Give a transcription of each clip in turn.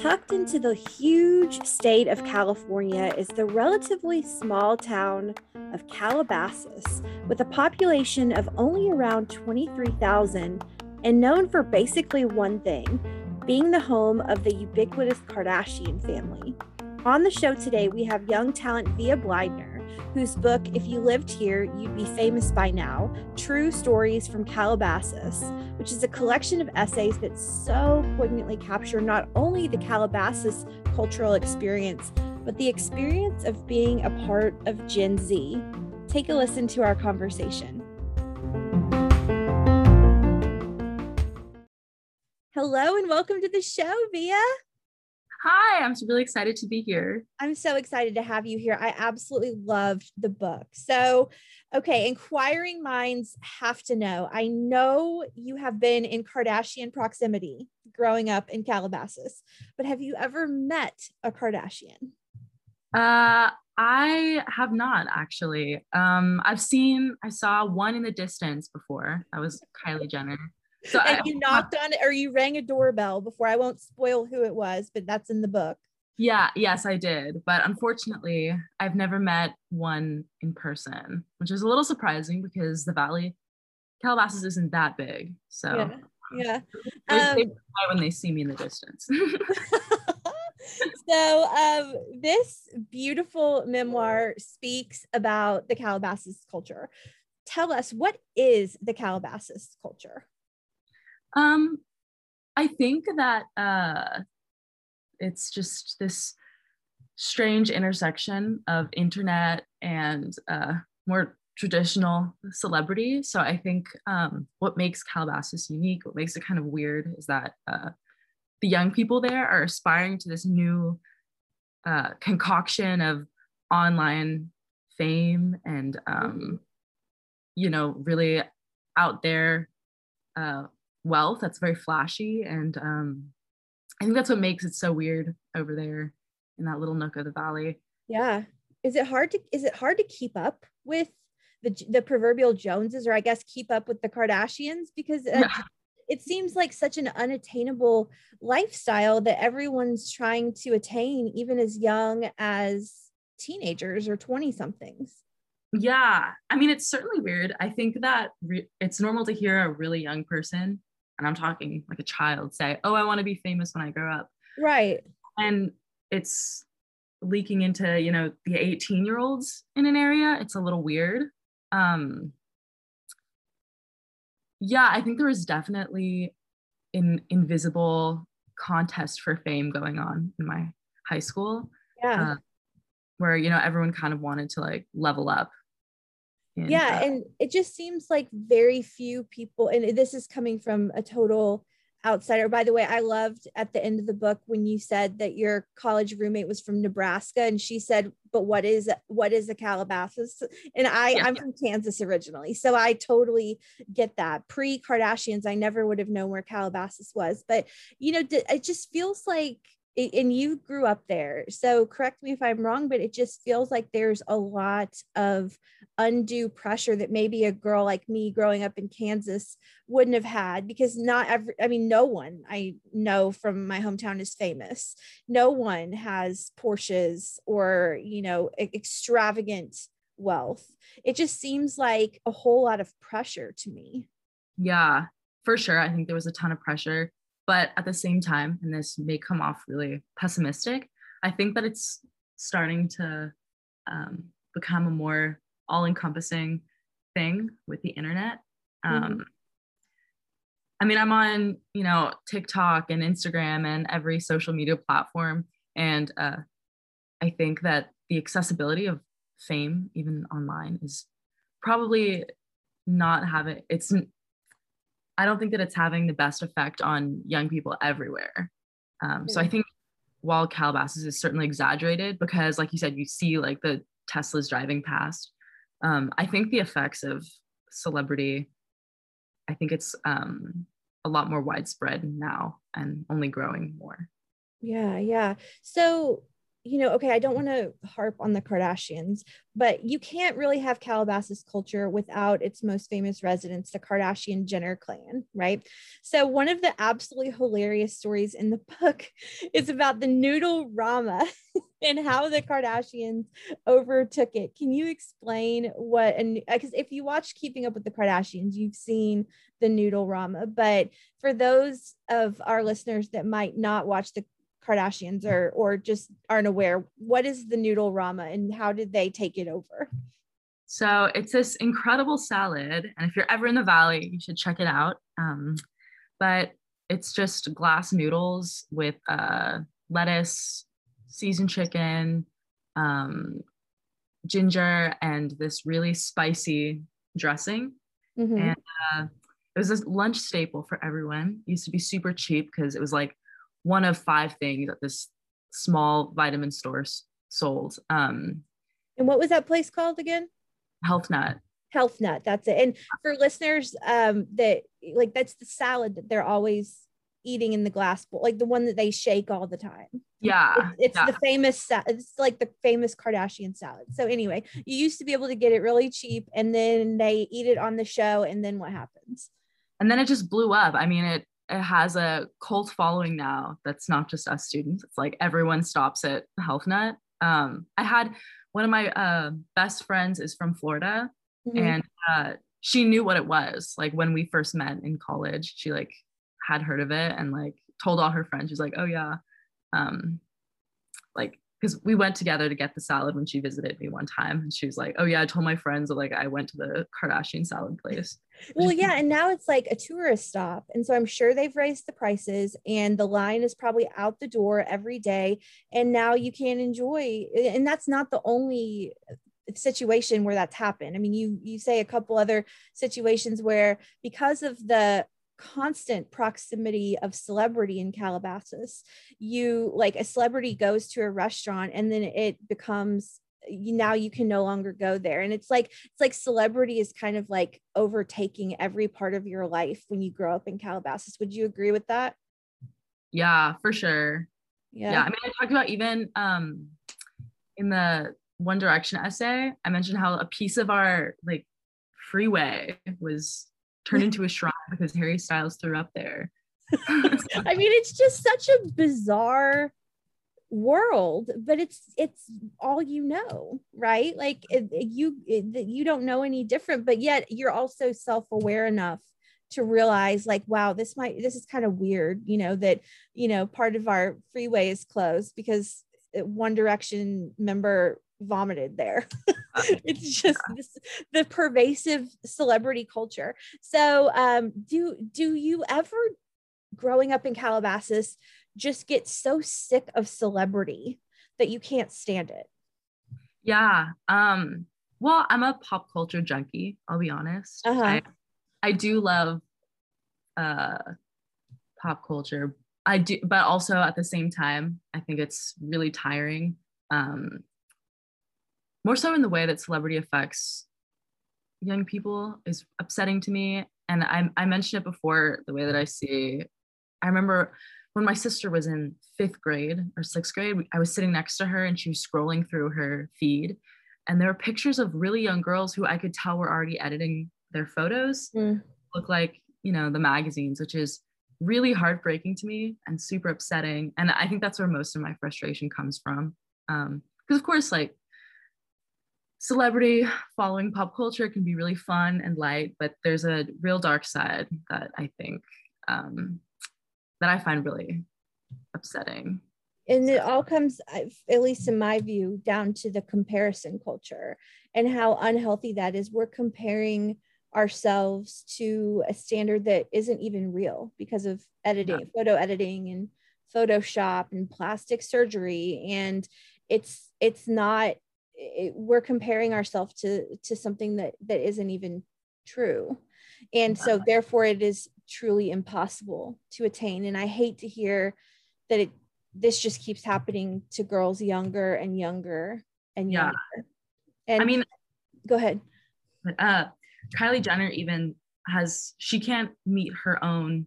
Tucked into the huge state of California is the relatively small town of Calabasas, with a population of only around 23,000 and known for basically one thing being the home of the ubiquitous Kardashian family. On the show today, we have young talent Via Bleidner whose book, If You Lived Here, You'd Be Famous by Now True Stories from Calabasas, which is a collection of essays that so poignantly capture not only the Calabasas cultural experience, but the experience of being a part of Gen Z. Take a listen to our conversation. Hello and welcome to the show, Via. Hi, I'm really excited to be here. I'm so excited to have you here. I absolutely loved the book. So, okay, inquiring minds have to know. I know you have been in Kardashian proximity growing up in Calabasas, but have you ever met a Kardashian? Uh, I have not actually. Um, I've seen, I saw one in the distance before. That was Kylie Jenner. So and I, you knocked on it or you rang a doorbell before. I won't spoil who it was, but that's in the book. Yeah, yes, I did. But unfortunately, I've never met one in person, which is a little surprising because the Valley, Calabasas isn't that big. So yeah. Yeah. They, um, they when they see me in the distance. so um, this beautiful memoir speaks about the Calabasas culture. Tell us what is the Calabasas culture? Um, I think that uh, it's just this strange intersection of internet and uh, more traditional celebrity. So I think um, what makes Calabasas unique, what makes it kind of weird, is that uh, the young people there are aspiring to this new uh, concoction of online fame and um, you know really out there uh, wealth that's very flashy and um, i think that's what makes it so weird over there in that little nook of the valley. Yeah. Is it hard to is it hard to keep up with the the proverbial joneses or i guess keep up with the kardashians? Because uh, yeah. it seems like such an unattainable lifestyle that everyone's trying to attain even as young as teenagers or 20 somethings yeah. I mean it's certainly weird. I think that re- it's normal to hear a really young person and I'm talking like a child say, "Oh, I want to be famous when I grow up." Right. And it's leaking into, you know, the 18-year-olds in an area. It's a little weird. Um yeah, I think there was definitely an invisible contest for fame going on in my high school. Yeah. Uh, where, you know, everyone kind of wanted to like level up and, yeah, uh, and it just seems like very few people, and this is coming from a total outsider. By the way, I loved at the end of the book when you said that your college roommate was from Nebraska, and she said, "But what is what is a Calabasas?" And I, yeah. I'm from Kansas originally, so I totally get that. Pre Kardashians, I never would have known where Calabasas was, but you know, it just feels like and you grew up there so correct me if i'm wrong but it just feels like there's a lot of undue pressure that maybe a girl like me growing up in kansas wouldn't have had because not every i mean no one i know from my hometown is famous. No one has porsches or you know extravagant wealth. It just seems like a whole lot of pressure to me. Yeah for sure i think there was a ton of pressure but at the same time, and this may come off really pessimistic, I think that it's starting to um, become a more all encompassing thing with the internet. Um, mm-hmm. I mean, I'm on, you know, TikTok and Instagram and every social media platform. And uh, I think that the accessibility of fame, even online, is probably not having, it's I don't think that it's having the best effect on young people everywhere. Um, so I think while Calabasas is certainly exaggerated because, like you said, you see like the Teslas driving past. Um, I think the effects of celebrity, I think it's um, a lot more widespread now and only growing more. Yeah, yeah. So you know, okay, I don't want to harp on the Kardashians, but you can't really have Calabasas culture without its most famous residents, the Kardashian Jenner clan, right? So, one of the absolutely hilarious stories in the book is about the noodle rama and how the Kardashians overtook it. Can you explain what, and uh, because if you watch Keeping Up with the Kardashians, you've seen the noodle rama, but for those of our listeners that might not watch the Kardashians or or just aren't aware, what is the noodle rama and how did they take it over? So it's this incredible salad, and if you're ever in the valley, you should check it out. Um, but it's just glass noodles with uh, lettuce, seasoned chicken, um, ginger, and this really spicy dressing. Mm-hmm. And uh, it was a lunch staple for everyone. It used to be super cheap because it was like one of five things that this small vitamin store sold. Um, and what was that place called again? Health Nut. Health Nut. That's it. And for listeners, um, that like that's the salad that they're always eating in the glass bowl, like the one that they shake all the time. Yeah. It's, it's yeah. the famous, it's like the famous Kardashian salad. So, anyway, you used to be able to get it really cheap and then they eat it on the show. And then what happens? And then it just blew up. I mean, it it has a cult following now that's not just us students. It's like everyone stops at health nut. Um, i had one of my uh, best friends is from florida mm-hmm. and uh, she knew what it was. Like when we first met in college she like had heard of it and like told all her friends. She's like oh yeah um, like because we went together to get the salad when she visited me one time and she was like oh yeah i told my friends that like i went to the kardashian salad place well yeah and now it's like a tourist stop and so i'm sure they've raised the prices and the line is probably out the door every day and now you can enjoy and that's not the only uh, situation where that's happened i mean you you say a couple other situations where because of the constant proximity of celebrity in Calabasas. You like a celebrity goes to a restaurant and then it becomes now you can no longer go there and it's like it's like celebrity is kind of like overtaking every part of your life when you grow up in Calabasas. Would you agree with that? Yeah, for sure. Yeah. yeah. I mean, I talked about even um in the One Direction essay, I mentioned how a piece of our like freeway was turned into a shrine because Harry Styles threw up there. I mean, it's just such a bizarre world but it's it's all you know right like it, you eh, it, you don't know any different but yet you're also self-aware enough to realize like wow this might this is kind of weird you know that you know part of our freeway is closed because one direction member vomited there. Oh, it's just this, the pervasive celebrity culture. So, um, do do you ever, growing up in Calabasas, just get so sick of celebrity that you can't stand it? Yeah. Um, well, I'm a pop culture junkie. I'll be honest. Uh-huh. I, I do love uh, pop culture. I do, but also at the same time, I think it's really tiring. Um, more so in the way that celebrity affects young people is upsetting to me. And I, I mentioned it before the way that I see. I remember when my sister was in fifth grade or sixth grade, I was sitting next to her and she was scrolling through her feed. And there were pictures of really young girls who I could tell were already editing their photos, mm. look like, you know, the magazines, which is really heartbreaking to me and super upsetting. And I think that's where most of my frustration comes from. Because, um, of course, like celebrity following pop culture can be really fun and light, but there's a real dark side that I think um, that I find really upsetting. And it all comes, at least in my view, down to the comparison culture and how unhealthy that is. We're comparing ourselves to a standard that isn't even real because of editing, yeah. photo editing, and Photoshop and plastic surgery. And it's it's not it, we're comparing ourselves to to something that that isn't even true and so therefore it is truly impossible to attain. And i hate to hear that it this just keeps happening to girls younger and younger and younger. Yeah. and i mean go ahead. But uh kylie jenner even has she can't meet her own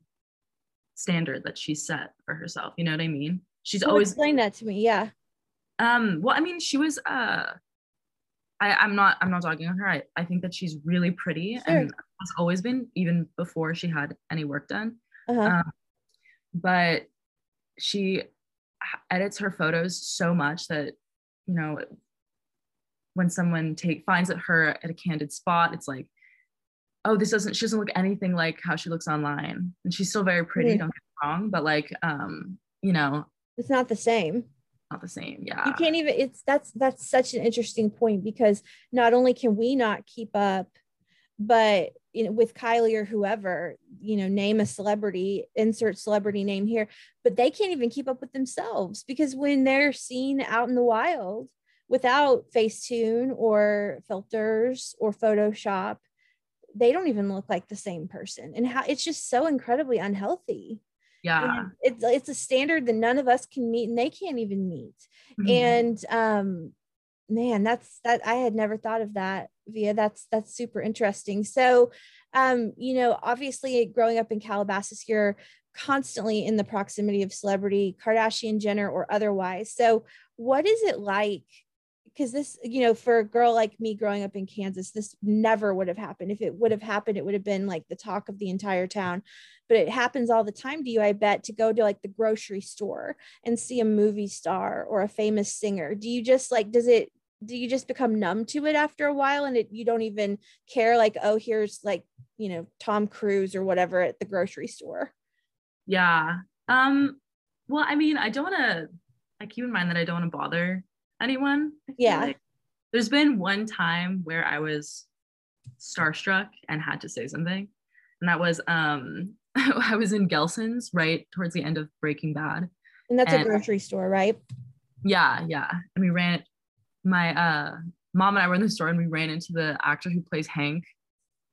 standard that she set for herself. You know what i mean? She's always explain that to me. Yeah. Um, well, I mean, she was uh I, I'm not I'm not dogging on her. I, I think that she's really pretty sure. and has always been, even before she had any work done. Uh-huh. Um, but she edits her photos so much that, you know, when someone take finds at her at a candid spot, it's like, oh, this doesn't she doesn't look anything like how she looks online. And she's still very pretty, mm-hmm. don't get me wrong, but like um, you know, it's not the same not the same yeah you can't even it's that's that's such an interesting point because not only can we not keep up but you know with kylie or whoever you know name a celebrity insert celebrity name here but they can't even keep up with themselves because when they're seen out in the wild without facetune or filters or photoshop they don't even look like the same person. And how it's just so incredibly unhealthy. Yeah. And it's it's a standard that none of us can meet and they can't even meet. Mm-hmm. and um man that's that i had never thought of that via that's that's super interesting so um you know obviously growing up in calabasas you're constantly in the proximity of celebrity kardashian jenner or otherwise so what is it like because this, you know, for a girl like me growing up in Kansas, this never would have happened. If it would have happened, it would have been like the talk of the entire town. But it happens all the time to you, I bet, to go to like the grocery store and see a movie star or a famous singer. Do you just like, does it, do you just become numb to it after a while and it, you don't even care like, oh, here's like, you know, Tom Cruise or whatever at the grocery store? Yeah. Um, well, I mean, I don't want to, I keep in mind that I don't want to bother anyone. Yeah. Like. There's been one time where I was starstruck and had to say something. And that was um I was in Gelson's right towards the end of Breaking Bad. And that's and, a grocery store, right? Yeah, yeah. And we ran my uh mom and I were in the store and we ran into the actor who plays Hank.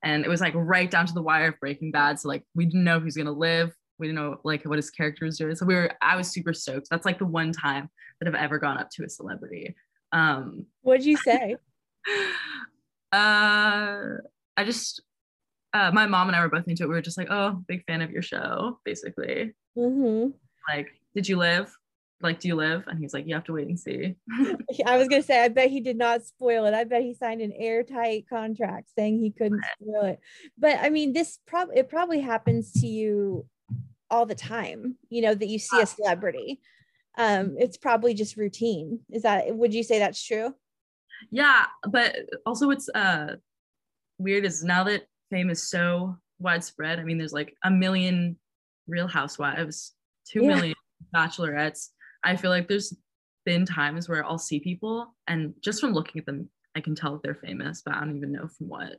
And it was like right down to the wire of Breaking Bad. So like we didn't know who's gonna live. We didn't know like what his character was doing. So we were I was super stoked. That's like the one time that I've ever gone up to a celebrity. Um, what'd you say? uh, I just, uh, my mom and I were both into it. We were just like, oh, big fan of your show, basically. Mm-hmm. Like, did you live? Like, do you live? And he's like, you have to wait and see. I was gonna say, I bet he did not spoil it. I bet he signed an airtight contract saying he couldn't spoil it. But I mean, this probably it probably happens to you all the time. You know that you see a celebrity um it's probably just routine is that would you say that's true yeah but also what's uh weird is now that fame is so widespread i mean there's like a million real housewives two yeah. million bachelorettes i feel like there's been times where i'll see people and just from looking at them i can tell that they're famous but i don't even know from what.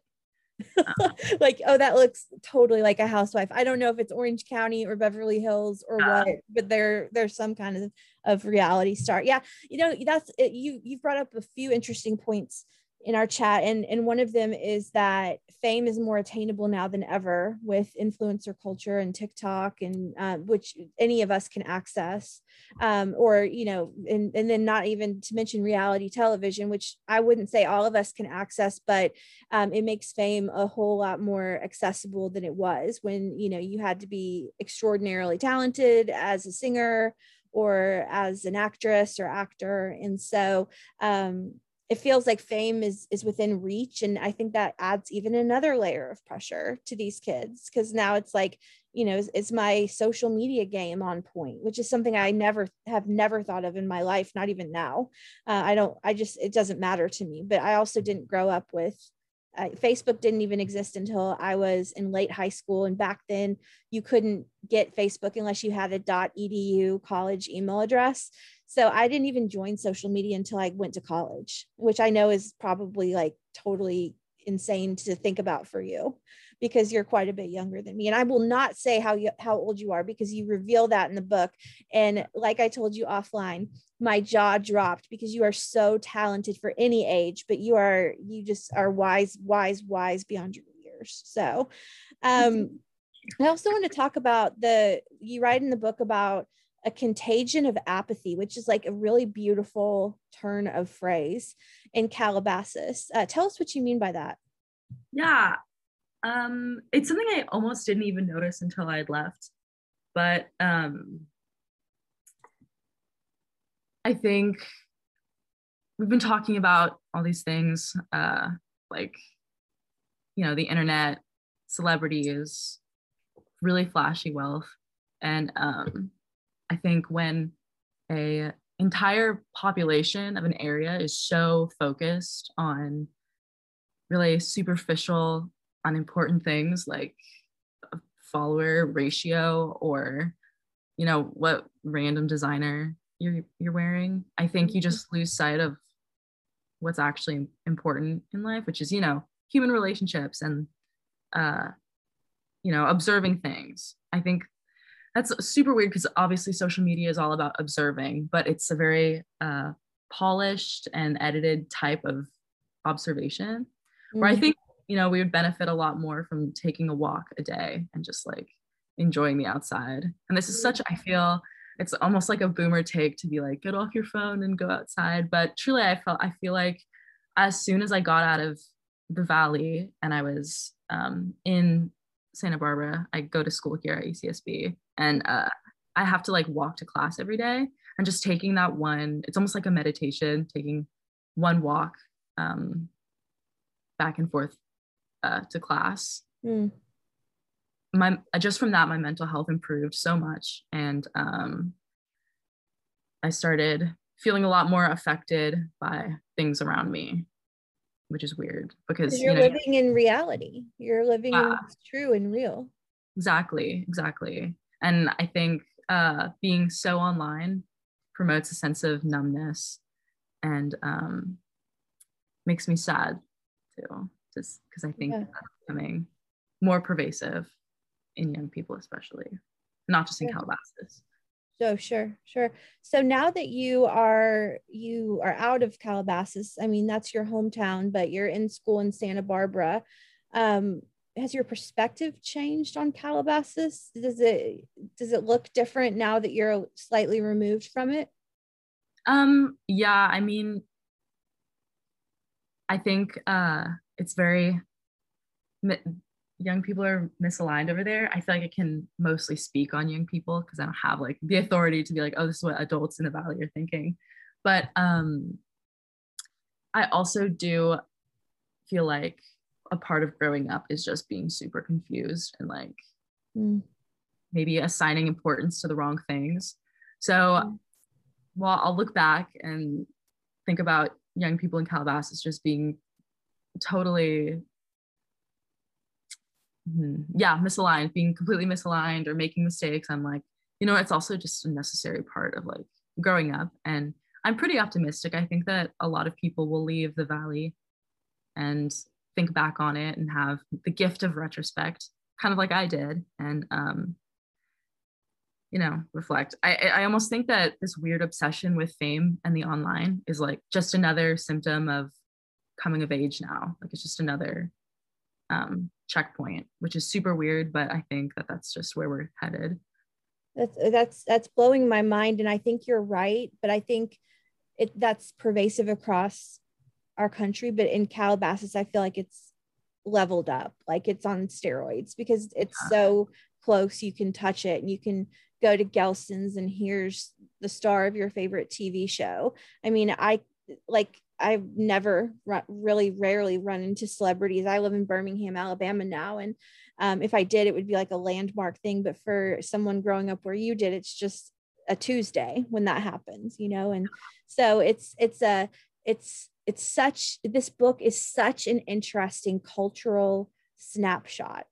Like oh that looks totally like a housewife. I don't know if it's orange county or beverly hills or what but there there's some kind of of reality star. Yeah you know that's it, you you've brought up a few interesting points in our chat and and one of them is that fame is more attainable now than ever with influencer culture and tiktok and uh, which any of us can access um, or you know and, and then not even to mention reality television which i wouldn't say all of us can access but um, it makes fame a whole lot more accessible than it was when you know you had to be extraordinarily talented as a singer or as an actress or actor. And so um, it feels like fame is is within reach and i think that adds even another layer of pressure to these kids because now it's like you know is, is, my social media game on point which is something i never have never thought of in my life not even now uh, i don't i just it doesn't matter to me but i also didn't grow up with uh, Facebook didn't even exist until I was in late high school. And back then, you couldn't get Facebook unless you had a .edu college email address. So I didn't even join social media until I went to college, which I know is probably like totally insane to think about for you because you're quite a bit younger than me. And i will not say how you how old you are because you reveal that in the book. And like i told you offline my jaw dropped because you are so talented for any age but you are you just are wise wise wise beyond your years. So um i also want to talk about the you write in the book about a contagion of apathy, which is like a really beautiful turn of phrase in Calabasas. Uh, tell us what you mean by that. Yeah, um, it's something I almost didn't even notice until I had left, but um, I think we've been talking about all these things uh, like you know the internet celebrities really flashy wealth and um, i think when a entire population of an area is so focused on really superficial unimportant things like follower ratio or you know what random designer you're you're wearing i think you just lose sight of what's actually important in life which is you know human relationships and uh you know observing things. I think that's super weird because obviously social media is all about observing but it's a very uh polished and edited type of observation mm-hmm. where i mm-hmm. think you know we would benefit a lot more from taking a walk a day and just like enjoying the outside and this is such i feel it's almost like a boomer take to be like get off your phone and go outside but truly i felt i feel like as soon as i got out of the valley and i was um, in santa barbara i go to school here at ucsb and uh, i have to like walk to class every day and just taking that one it's almost like a meditation taking one walk um, back and forth uh, to class. Mm my just from that my mental health improved so much and um, i started feeling a lot more affected by things around me which is weird because you're you know, living in reality. You're living in what's true and real. Exactly exactly. And i think uh, being so online promotes a sense of numbness and um, makes me sad too just because i think yeah. that's becoming more pervasive in young people especially not just in calabasas so sure sure. So now that you are you are out of calabasas i mean that's your hometown but you're in school in santa barbara um, has your perspective changed on calabasas? Does it does it look different now that you're slightly removed from it? Um yeah i mean i think uh it's very young people are misaligned over there. I feel like I can mostly speak on young people because I don't have like the authority to be like, oh, this is what adults in the valley are thinking. But um, I also do feel like a part of growing up is just being super confused and like mm. maybe assigning importance to the wrong things. So mm. while I'll look back and think about young people in Calabasas just being totally mm-hmm. yeah misaligned being completely misaligned or making mistakes i'm like you know it's also just a necessary part of like growing up and i'm pretty optimistic. I think that a lot of people will leave the valley and think back on it and have the gift of retrospect kind of like i did and um you know reflect. I i almost think that this weird obsession with fame and the online is like just another symptom of coming of age now. Like it's just another um checkpoint, which is super weird, but I think that that's just where we're headed. That's that's that's blowing my mind, and I think you're right. But I think it that's pervasive across our country. But in Calabasas, I feel like it's leveled up, like it's on steroids because it's yeah. so close. You can touch it, and you can go to Gelson's, and here's the star of your favorite TV show. I mean, I like I've never run, really rarely run into celebrities. I live in Birmingham, Alabama now. And um, if I did, it would be like a landmark thing. But for someone growing up where you did, it's just a Tuesday when that happens, you know? And so it's, it's a, it's, it's such, this book is such an interesting cultural snapshot.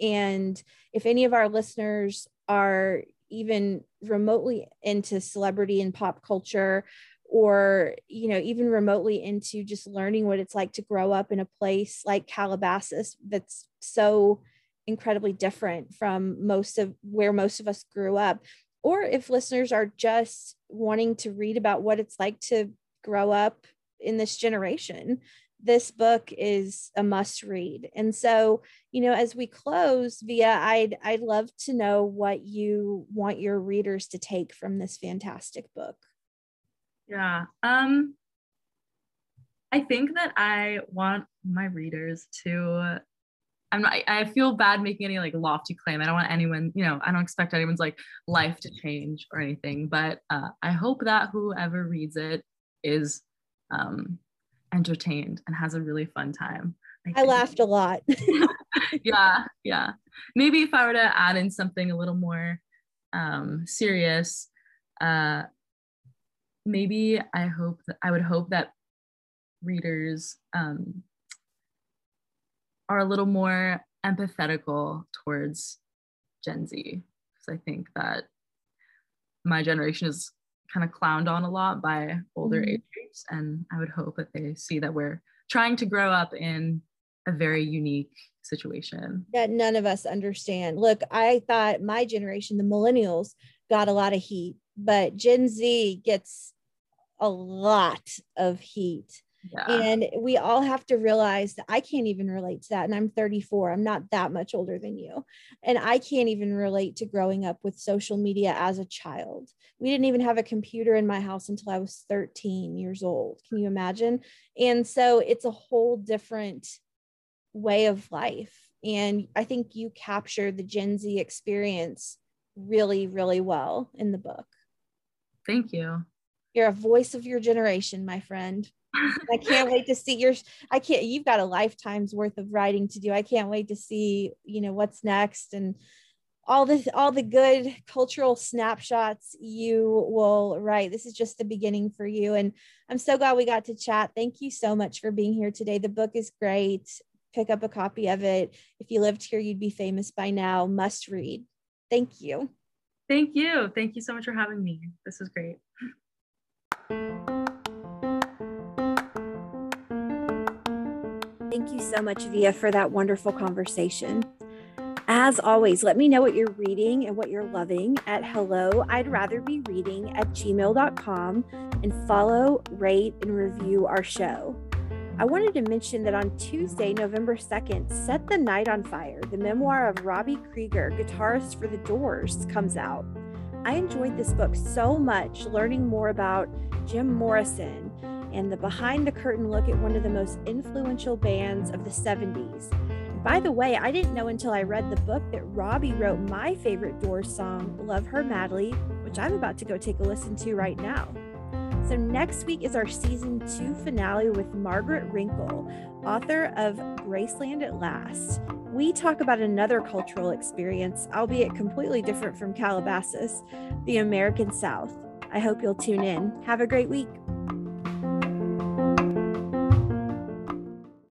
And if any of our listeners are even remotely into celebrity and pop culture or you know even remotely into just learning what it's like to grow up in a place like calabasas that's so incredibly different from most of where most of us grew up. Or if listeners are just wanting to read about what it's like to grow up in this generation this book is a must read. And so you know as we close via i'd i'd love to know what you want your readers to take from this fantastic book yeah. Um I think that I want my readers to I'm not, I feel bad making any like lofty claim. I don't want anyone, you know, I don't expect anyone's like life to change or anything, but uh, I hope that whoever reads it is um, entertained and has a really fun time. I, I laughed a lot. yeah, yeah. Maybe if I were to add in something a little more um, serious, uh, maybe I hope that I would hope that readers um, are a little more empathetical towards Gen Z. Because I think that my generation is kind of clowned on a lot by older mm-hmm. age groups. And I would hope that they see that we're trying to grow up in a very unique situation that none of us understand. Look, I thought my generation, the millennials, got a lot of heat, but Gen Z gets a lot of heat. Yeah. And we all have to realize that I can't even relate to that. And I'm 34. I'm not that much older than you. And I can't even relate to growing up with social media as a child. We didn't even have a computer in my house until I was 13 years old. Can you imagine? And so it's a whole different way of life. And I think you capture the Gen Z experience really, really well in the book. Thank you. You're a voice of your generation, my friend. I can't wait to see your I can't you've got a lifetime's worth of writing to do. I can't wait to see, you know, what's next and all the all the good cultural snapshots you will write. This is just the beginning for you and I'm so glad we got to chat. Thank you so much for being here today. The book is great. Pick up a copy of it. If you lived here, you'd be famous by now. Must read. Thank you. Thank you. Thank you so much for having me. This is great. Thank you so much, Via, for that wonderful conversation. As always, let me know what you're reading and what you're loving at hello, I'd rather be reading at gmail.com and follow, rate, and review our show. I wanted to mention that on Tuesday, November 2nd, Set the Night on Fire, the memoir of Robbie Krieger, guitarist for The Doors, comes out. I enjoyed this book so much, learning more about Jim Morrison and the behind the curtain look at one of the most influential bands of the 70s. by the way, I didn't know until I read the book that Robbie wrote my favorite Doors song, Love Her Madly, which I'm about to go take a listen to right now. So, next week is our season two finale with Margaret Renkl, author of Graceland at Last. We talk about another cultural experience, albeit completely different from Calabasas, the American South. I hope you'll tune in. Have a great week.